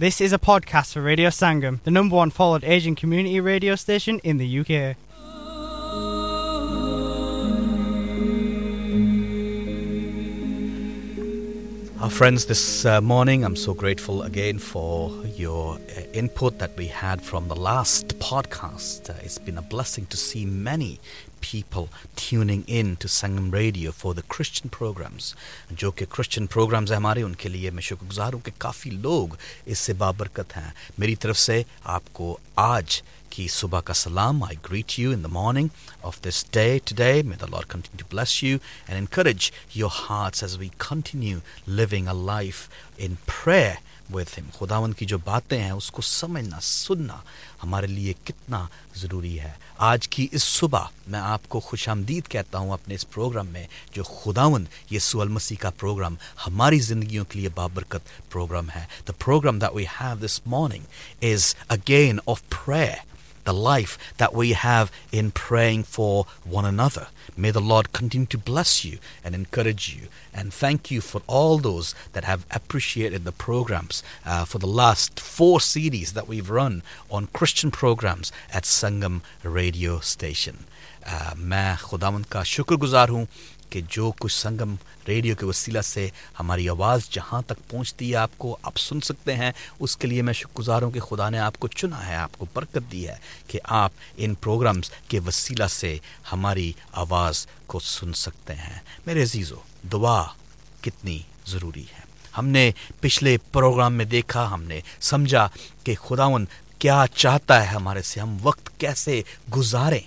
This is a podcast for Radio Sangam, the number one followed Asian community radio station in the UK. Our friends, this uh, morning, I'm so grateful again for your uh, input that we had from the last podcast. Uh, it's been a blessing to see many people tuning in to Sangam Radio for the Christian programs जो कि Christian programs है हमारे उनके लिए मैं शुक्रगुजार हूँ कि काफ़ी लोग इससे बाबरकत हैं मेरी तरफ से आपको आज ki subah ka salam. I greet you in the morning of this day today. May the Lord continue to bless you and encourage your hearts as we continue living a life in prayer with him خداون کی جو باتیں ہیں اس کو سمجھنا سننا ہمارے لیے کتنا ضروری ہے آج کی اس صبح میں آپ کو خوش آمدید کہتا ہوں اپنے اس پروگرام میں جو خداون یہ المسیح مسیح کا پروگرام ہماری زندگیوں کے لیے بابرکت پروگرام ہے the programme we have this morning is again of prayer the life that we have in praying for one another. May the Lord continue to bless you and encourage you. And thank you for all those that have appreciated the programs uh, for the last four series that we've run on Christian programs at Sangam Radio Station. Uh, کہ جو کچھ سنگم radio کے وسیلہ سے ہماری آواز جہاں تک پہنچتی ہے آپ کو آپ سن سکتے ہیں اس کے لیے میں شکر گزار ہوں کہ خدا نے آپ کو چنا ہے آپ کو برکت دی ہے کہ آپ ان پروگرامز کے وسیلہ سے ہماری آواز کو سن سکتے ہیں میرے عزیز و دعا کتنی ضروری ہے ہم نے پچھلے پروگرام میں دیکھا ہم نے سمجھا کہ خداون کیا چاہتا ہے ہمارے سے ہم وقت کیسے گزاریں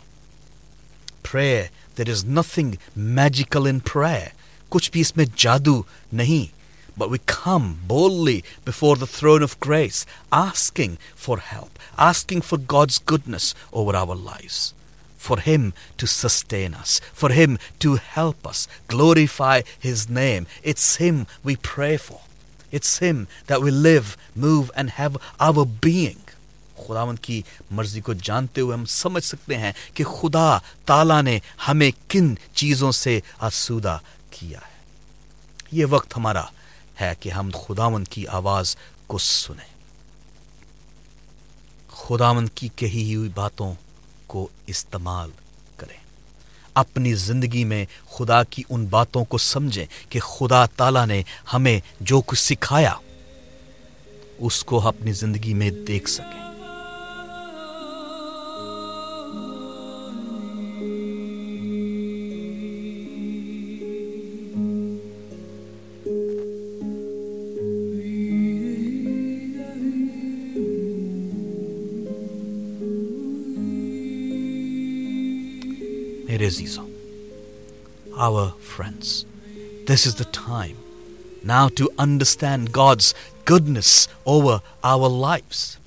prayer. There is nothing magical in prayer. Kuch bhi isme jadoo nahi. But we come boldly before the throne of grace, asking for help, asking for God's goodness over our lives, for Him to sustain us, for Him to help us, glorify His name. It's Him we pray for. It's Him that we live, move, and have our being. خداون کی مرضی کو جانتے ہوئے ہم سمجھ سکتے ہیں کہ خدا تعالیٰ نے ہمیں کن چیزوں سے آسودہ کیا ہے یہ وقت ہمارا ہے کہ ہم خداون کی آواز کو سنیں خداون کی کہی ہوئی باتوں کو استعمال کریں اپنی زندگی میں خدا کی ان باتوں کو سمجھیں کہ خدا تعالیٰ نے ہمیں جو کچھ سکھایا اس کو اپنی زندگی میں دیکھ سکیں It is Esau, our friends. This is the time now to understand God's goodness over our lives,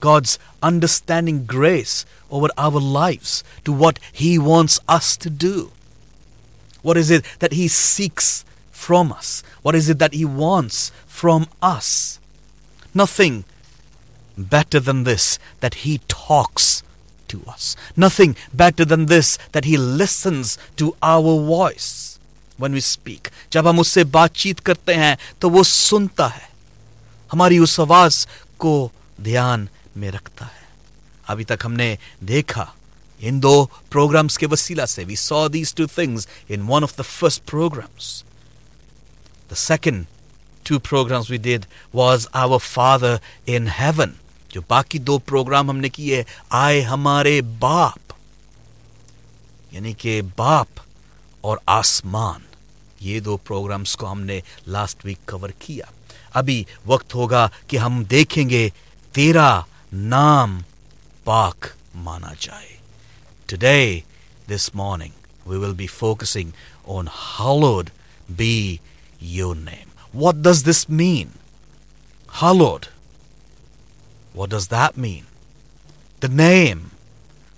God's understanding grace over our lives to what He wants us to do. What is it that He seeks from us? What is it that He wants from us? Nothing better than this that He talks to us. Nothing better than this that He listens to our voice when we speak. जब हम उससे बातचीत करते हैं तो वो सुनता है हमारी उस आवाज को ध्यान में रखता है अभी तक हमने देखा इन दो प्रोग्राम्स के वसीला से we saw these two things in one of the first programmes the second two programs we did was Our Father in Heaven. جو باقی دو پروگرام ہم نے کیے آئے ہمارے باپ یعنی کہ باپ اور آسمان یہ دو پروگرامز کو ہم نے لاسٹ ویک کور کیا ابھی وقت ہوگا کہ ہم دیکھیں گے تیرا نام پاک مانا جائے today this morning we will be focusing on hallowed be your name what does this mean hallowed What does that mean? The name.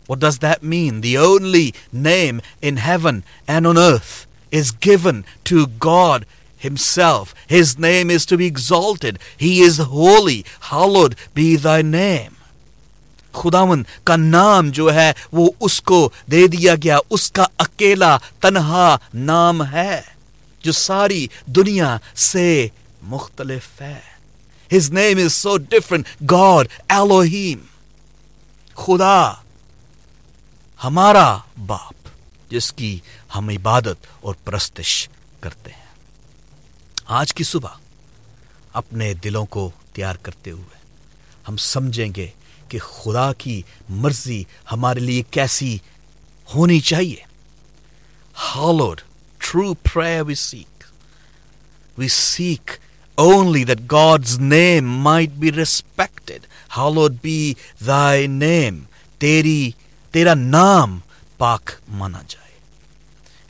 What does that mean? The only name in heaven and on earth is given to God Himself. His name is to be exalted. He is holy. Hallowed be thy name. खुदावन का नाम जो है वो उसको दे दिया गया उसका अकेला तनहा नाम है जो सारी दुनिया से मुख्तलफ है His name is so different. God, Elohim. خدا ہمارا باپ جس کی ہم عبادت اور پرستش کرتے ہیں آج کی صبح اپنے دلوں کو تیار کرتے ہوئے ہم سمجھیں گے کہ خدا کی مرضی ہمارے لیے کیسی ہونی چاہیے ہالوڈ ٹرو پر we seek we seek only that God's name might be respected. Hallowed be thy name. Teri, tera naam pak manajai.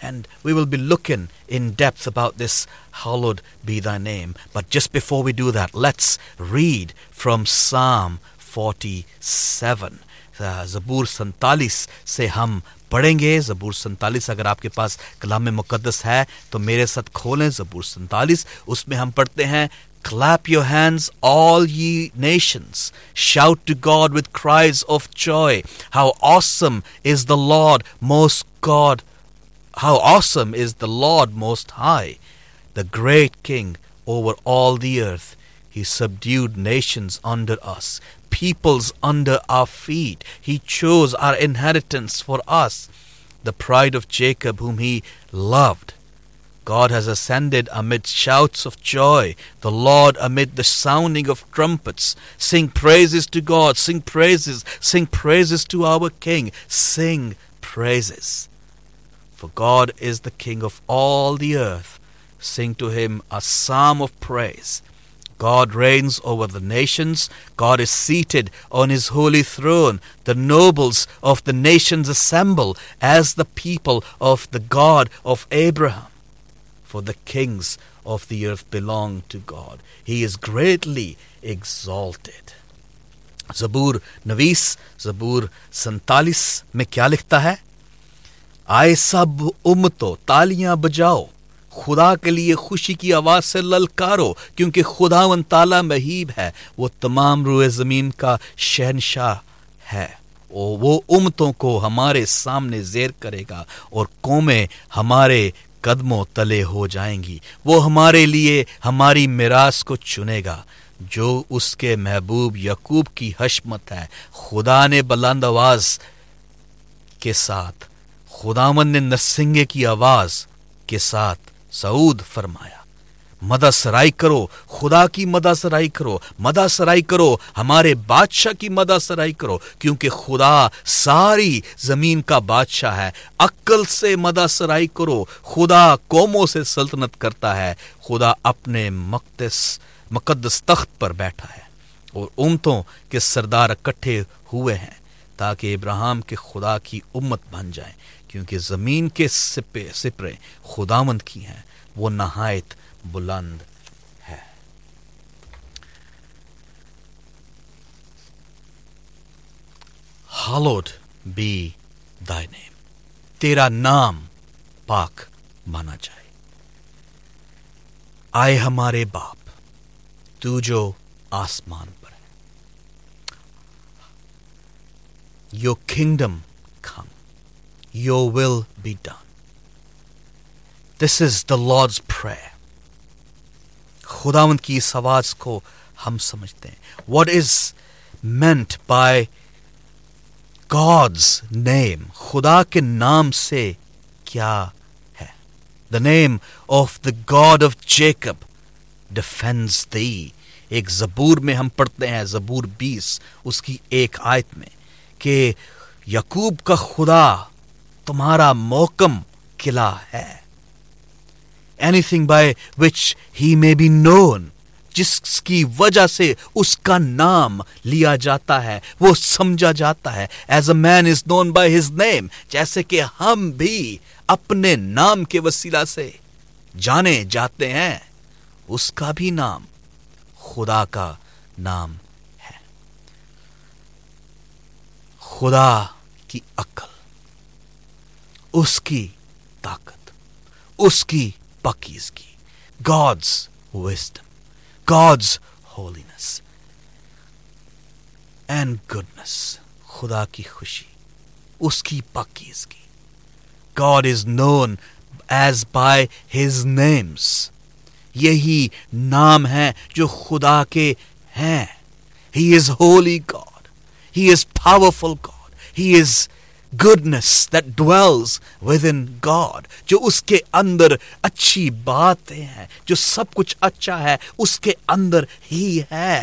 And we will be looking in depth about this hallowed be thy name. But just before we do that, let's read from Psalm 47. Zabur Santalis say hum. पढ़ेंगे ज़बूर सैंतालीस अगर आपके पास कलाम मुकदस है तो मेरे साथ खोलें ज़बूर सैंतालीस उसमें हम पढ़ते हैं Clap your hands, all ye nations. Shout to God with cries of joy. How awesome is the Lord, most God. How awesome is the Lord most high, the great King over all the earth. He subdued nations under us peoples under our feet. He chose our inheritance for us, the pride of Jacob, whom he loved. God has ascended amid shouts of joy, the Lord amid the sounding of trumpets. Sing praises to God, sing praises, sing praises to our King, sing praises. For God is the King of all the earth. Sing to him a psalm of praise. God reigns over the nations. God is seated on his holy throne. The nobles of the nations assemble as the people of the God of Abraham. For the kings of the earth belong to God. He is greatly exalted. Zabur Navis Zabur Santalis में क्या लिखता है आए सब तालियां बजाओ خدا کے لیے خوشی کی آواز سے للکارو کیونکہ خدا ون تعالیٰ مہیب ہے وہ تمام روئے زمین کا شہنشاہ ہے اور وہ امتوں کو ہمارے سامنے زیر کرے گا اور قومیں ہمارے قدموں تلے ہو جائیں گی وہ ہمارے لیے ہماری میراث کو چنے گا جو اس کے محبوب یقوب کی حشمت ہے خدا نے بلند آواز کے ساتھ خداون نے نرسنگ کی آواز کے ساتھ سعود فرمایا مدا سرائی کرو خدا کی مدا سرائی کرو مدا سرائی کرو ہمارے بادشاہ کی مدا سرائی کرو کیونکہ خدا ساری زمین کا بادشاہ ہے سے مدہ سرائی کرو خدا قوموں سے سلطنت کرتا ہے خدا اپنے مقدس مقدس تخت پر بیٹھا ہے اور امتوں کے سردار اکٹھے ہوئے ہیں تاکہ ابراہم کے خدا کی امت بن جائیں کیونکہ زمین کے سپے سپرے مند کی ہیں وہ نہایت بلند ہے ہالوڈ بی نیم تیرا نام پاک مانا جائے آئے ہمارے باپ تو جو آسمان پر ہے your kingdom come your will be done this is the lord خداوند کی اس آواز کو ہم سمجھتے ہیں what is meant by God's name خدا کے نام سے کیا ہے the name of the God of Jacob defends thee ایک زبور میں ہم پڑھتے ہیں زبور بیس اس کی ایک آیت میں کہ یقوب کا خدا تمہارا موکم کلا ہے anything by which he may be know جس کی وجہ سے اس کا نام لیا جاتا ہے وہ سمجھا جاتا ہے as a man is known by his name جیسے کہ ہم بھی اپنے نام کے وسیلہ سے جانے جاتے ہیں اس کا بھی نام خدا کا نام ہے خدا کی عقل اس کی طاقت اس کی پکیز کی wisdom God's holiness and goodness خدا کی خوشی اس کی پکیز کی God is known as by his names یہی نام ہے جو خدا کے ہیں he is holy God he is powerful God he is goodness that dwells within God جو اس کے اندر اچھی باتیں ہیں جو سب کچھ اچھا ہے اس کے اندر ہی ہے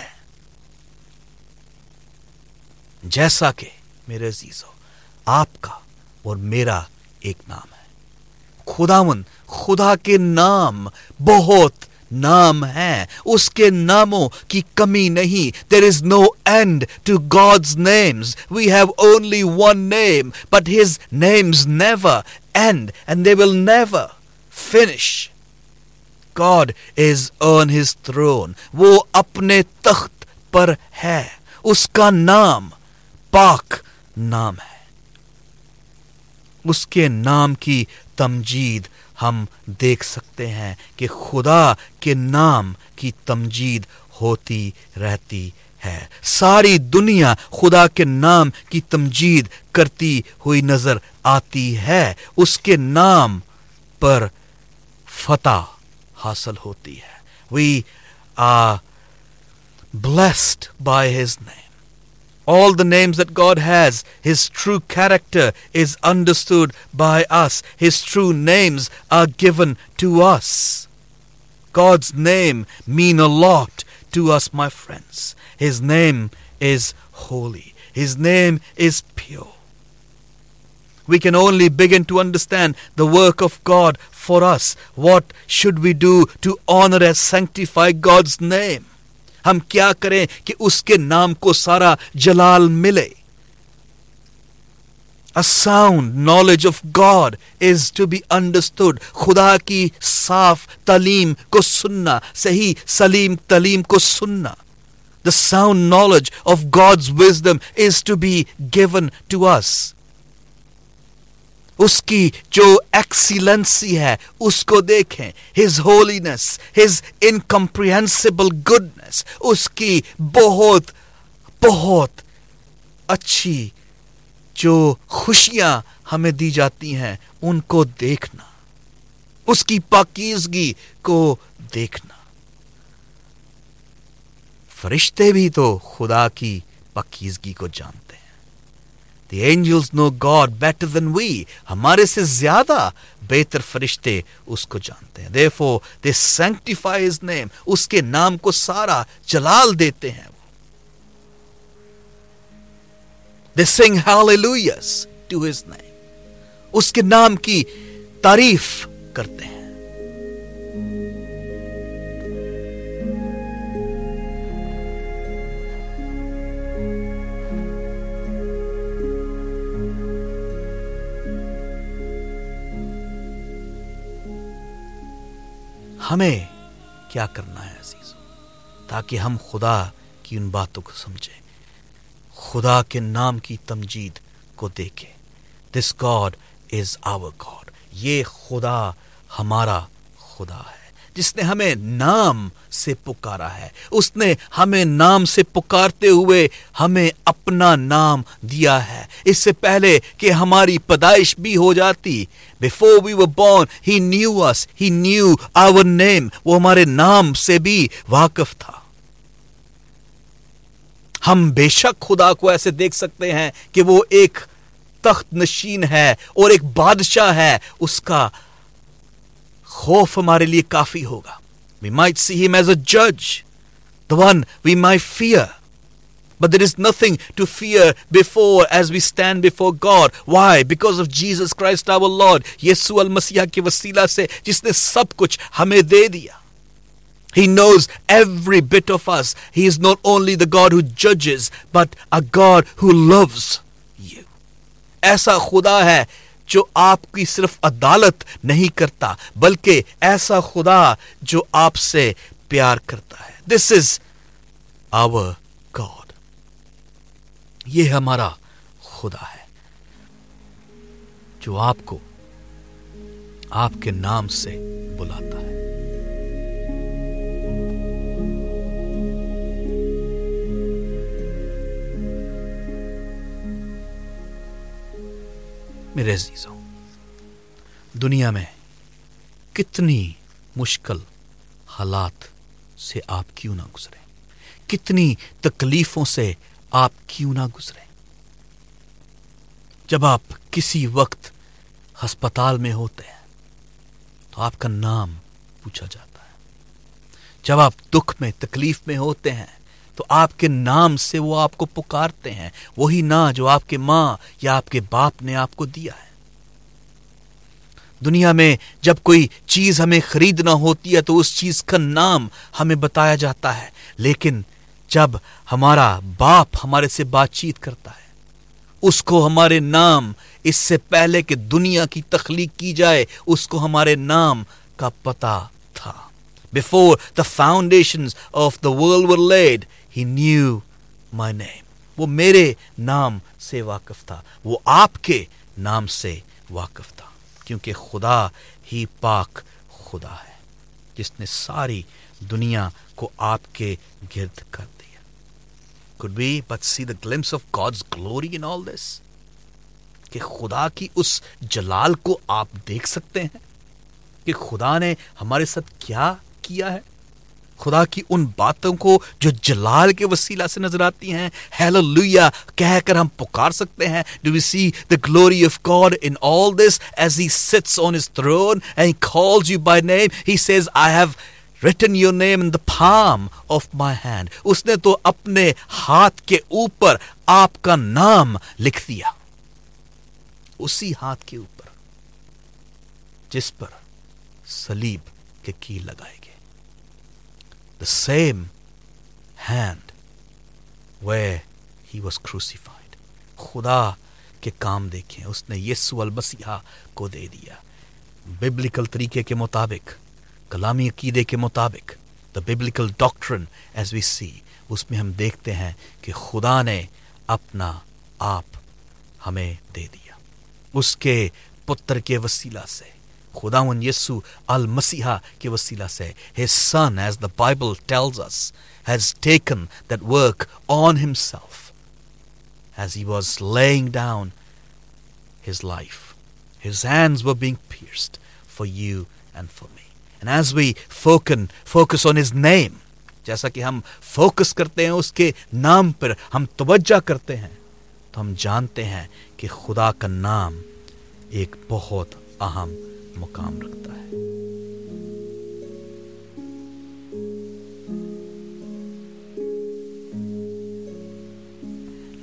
جیسا کہ میرے عزیز آپ کا اور میرا ایک نام ہے خداون خدا کے نام بہت نام ہے اس کے ناموں کی کمی نہیں there is no end to God's names we have only one name but his names never end and they will never finish God is on his throne وہ اپنے تخت پر ہے اس کا نام پاک نام ہے اس کے نام کی تمجید ہم دیکھ سکتے ہیں کہ خدا کے نام کی تمجید ہوتی رہتی ہے ساری دنیا خدا کے نام کی تمجید کرتی ہوئی نظر آتی ہے اس کے نام پر فتح حاصل ہوتی ہے we blessed name All the names that God has, His true character is understood by us. His true names are given to us. God's name mean a lot to us, my friends. His name is holy. His name is pure. We can only begin to understand the work of God for us. What should we do to honor and sanctify God's name? ہم کیا کریں کہ اس کے نام کو سارا جلال ملے sound knowledge of God is to be understood خدا کی صاف تعلیم کو سننا صحیح سلیم تعلیم کو سننا the sound knowledge of God's wisdom is to be given to us اس کی جو ایکسیلنسی ہے اس کو دیکھیں his holiness his incomprehensible goodness اس کی بہت بہت اچھی جو خوشیاں ہمیں دی جاتی ہیں ان کو دیکھنا اس کی پاکیزگی کو دیکھنا فرشتے بھی تو خدا کی پاکیزگی کو جانتے the angels know God better than we ہمارے سے زیادہ بہتر فرشتے اس کو جانتے ہیں دے سینکٹیفائیز نیم اس کے نام کو سارا جلال دیتے ہیں دے سنگ ٹو ہز نیم اس کے نام کی تعریف کرتے ہیں ہمیں کیا کرنا ہے عزیز تاکہ ہم خدا کی ان باتوں کو سمجھیں خدا کے نام کی تمجید کو دیکھے دس گاڈ از آور گاڈ یہ خدا ہمارا خدا ہے جس نے ہمیں نام سے پکارا ہے اس نے ہمیں نام سے پکارتے ہوئے ہمیں اپنا نام دیا ہے اس سے پہلے کہ ہماری پیدائش بھی ہو جاتی before we born he knew us he knew our name وہ ہمارے نام سے بھی واقف تھا ہم بے شک خدا کو ایسے دیکھ سکتے ہیں کہ وہ ایک تخت نشین ہے اور ایک بادشاہ ہے اس کا خوف ہمارے لیے کافی ہوگا we might see him as a جج the one we may fear but there is nothing to fear before as we stand before God why because of Jesus Christ our Lord یسو المسیح کے وسیلہ سے جس نے سب کچھ ہمیں دے دیا he knows every bit of us he is not only the God who ججز but a God who loves you ایسا خدا ہے جو آپ کی صرف عدالت نہیں کرتا بلکہ ایسا خدا جو آپ سے پیار کرتا ہے دس از آور گاڈ یہ ہمارا خدا ہے جو آپ کو آپ کے نام سے بلاتا ہے میرے عزیزوں دنیا میں کتنی مشکل حالات سے آپ کیوں نہ گزرے کتنی تکلیفوں سے آپ کیوں نہ گزرے جب آپ کسی وقت ہسپتال میں ہوتے ہیں تو آپ کا نام پوچھا جاتا ہے جب آپ دکھ میں تکلیف میں ہوتے ہیں تو آپ کے نام سے وہ آپ کو پکارتے ہیں وہی نہ جو آپ کے ماں یا آپ کے باپ نے آپ کو دیا ہے دنیا میں جب کوئی چیز ہمیں خریدنا ہوتی ہے تو اس چیز کا نام ہمیں بتایا جاتا ہے لیکن جب ہمارا باپ ہمارے سے بات چیت کرتا ہے اس کو ہمارے نام اس سے پہلے کہ دنیا کی تخلیق کی جائے اس کو ہمارے نام کا پتا تھا before the foundation of the world were laid he knew my name وہ میرے نام سے واقف تھا وہ آپ کے نام سے واقف تھا کیونکہ خدا ہی پاک خدا ہے جس نے ساری دنیا کو آپ کے گرد کر دیا be but see the glimpse of God's glory in all this کہ خدا کی اس جلال کو آپ دیکھ سکتے ہیں کہ خدا نے ہمارے ساتھ کیا کیا ہے خدا کی ان باتوں کو جو جلال کے وسیلہ سے نظر آتی ہیں ہیلویا کہہ کر ہم پکار سکتے ہیں do we see the glory of God in all this as he sits on his throne and calls you by name he says I have written your name in the palm of my hand اس نے تو اپنے ہاتھ کے اوپر آپ کا نام لکھ دیا اسی ہاتھ کے اوپر جس پر سلیب کے کی لگائے the same hand where he was crucified خدا کے کام دیکھیں اس نے یسو المسیحا کو دے دیا ببلیکل طریقے کے مطابق کلامی عقیدے کے مطابق دا ببلیکل ڈاکٹرن ایز وی سی اس میں ہم دیکھتے ہیں کہ خدا نے اپنا آپ ہمیں دے دیا اس کے پتر کے وسیلہ سے خداون یسو المسیحا کے وسیلہ سے his son as the Bible tells us has taken that work on himself as he was laying down his life his hands were being pierced for you and for me and as we focus focus on his name جیسا کہ ہم focus کرتے ہیں اس کے نام پر ہم توجہ کرتے ہیں تو ہم جانتے ہیں کہ خدا کا نام ایک بہت اہم مقام رکھتا ہے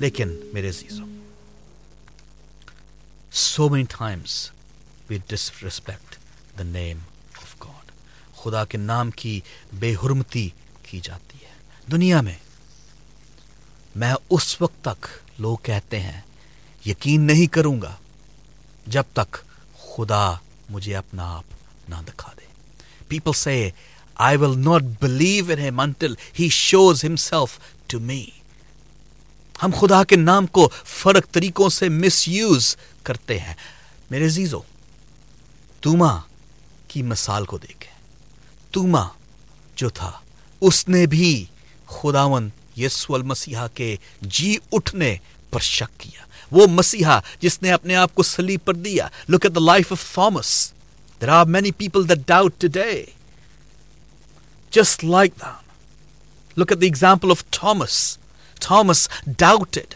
لیکن میرے عزیزوں so many times we disrespect the name of God خدا کے نام کی بے حرمتی کی جاتی ہے دنیا میں میں اس وقت تک لوگ کہتے ہیں یقین نہیں کروں گا جب تک خدا مجھے اپنا آپ نہ دکھا دے پیپل سے I will not believe in he shows him to me خدا کے نام کو فرق طریقوں سے مس یوز کرتے ہیں میرے توما کی مثال کو دیکھیں توما جو تھا اس نے بھی خداون یسو المسیحا کے جی اٹھنے पर शक किया वो मसीहा जिसने अपने आप को सलीब पर दिया look at the life of Thomas there are many people that doubt today just like that. Look at the example of Thomas. Thomas doubted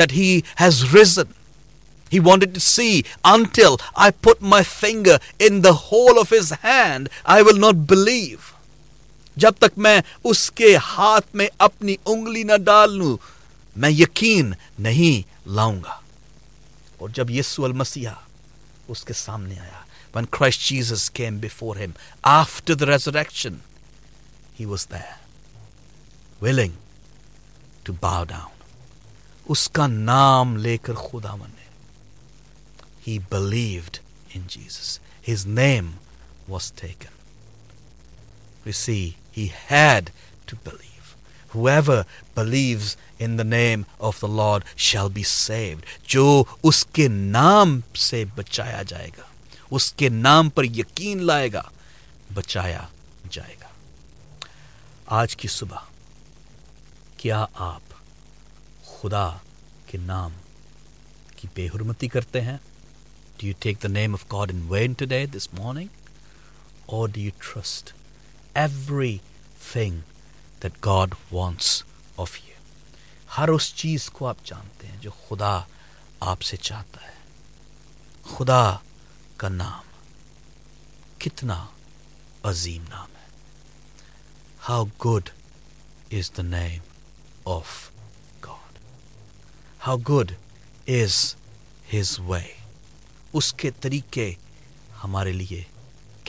that he has risen. He wanted to see until I put my finger in the hole of his hand, I will not believe. जब तक मैं उसके हाथ में अपनी उंगली न डाल मैं यकीन नहीं लाऊंगा और जब यीशु मसीहा उसके सामने आया when Christ Jesus came before him after the resurrection, he was there, willing to bow down. उसका नाम लेकर खुदावन ने He believed in Jesus. His name was taken. We see he had to believe. whoever believes in the name of the Lord shall be saved. جو اس کے نام سے بچایا جائے گا اس کے نام پر یقین لائے گا بچایا جائے گا آج کی صبح کیا آپ خدا کے نام کی بے حرمتی کرتے ہیں do you take the name of God in vain today this morning اور do you trust everything God wants of you ہر اس چیز کو آپ جانتے ہیں جو خدا آپ سے چاہتا ہے خدا کا نام کتنا عظیم نام ہے how good is the name of God how good is his way اس کے طریقے ہمارے لیے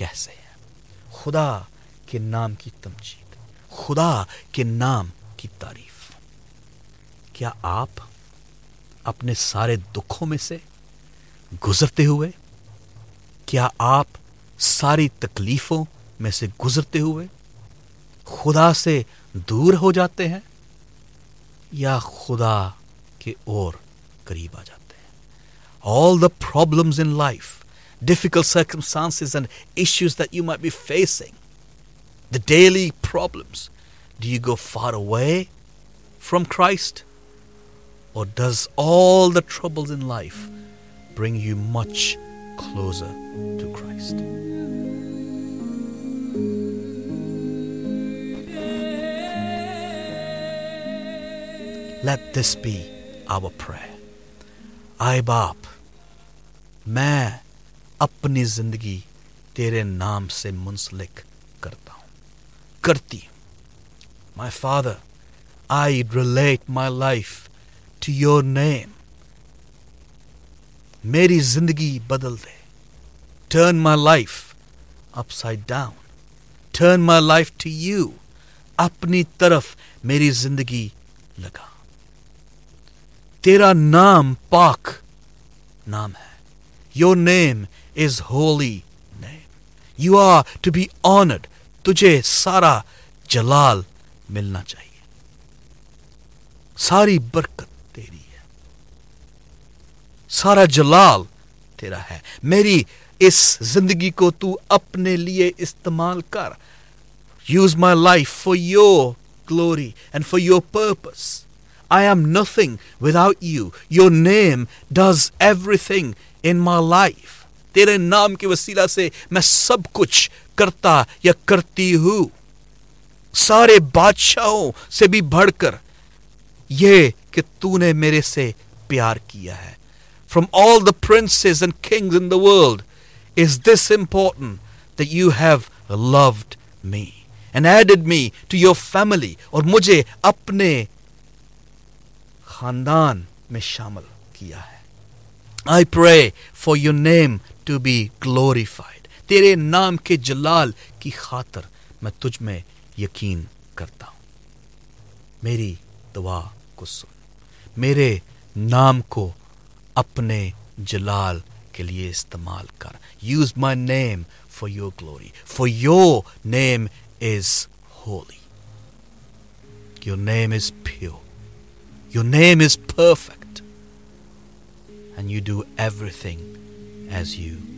کیسے ہیں خدا کے نام کی تمجید خدا کے نام کی تعریف کیا آپ اپنے سارے دکھوں میں سے گزرتے ہوئے کیا آپ ساری تکلیفوں میں سے گزرتے ہوئے خدا سے دور ہو جاتے ہیں یا خدا کے اور قریب آ جاتے ہیں all the problems in life difficult circumstance and issues that you be facing the daily problems. Do you go far away from Christ? Or does all the troubles in life bring you much closer to Christ? Let this be our prayer. आए बाप मैं अपनी जिंदगी तेरे नाम से मुंसलिक करता my father, I would relate my life to your name. Meri zindagi badal de. Turn my life upside down. Turn my life to you. Apni taraf meri zindagi laga. Tera naam pak naam hai. Your name is holy name. You are to be honored تجھے سارا جلال ملنا چاہیے ساری برکت تیری ہے سارا جلال تیرا ہے میری اس زندگی کو تو اپنے لیے استعمال کر use my life for your glory and for your purpose I am nothing without you your name does everything in my life تیرے نام کے وسیلہ سے میں سب کچھ کرتا یا کرتی ہوں سارے بادشاہوں سے بھی بڑھ کر یہ کہ تو نے میرے سے پیار کیا ہے from all the prince and kings in the world is this important the you have loved me and added me to your family اور مجھے اپنے خاندان میں شامل کیا ہے I pray for your name to be glorified تیرے نام کے جلال کی خاطر میں تجھ میں یقین کرتا ہوں میری دعا کو سن میرے نام کو اپنے جلال کے لیے استعمال کر use my name for your glory for your name is holy your name is pure your name is perfect and you do everything as you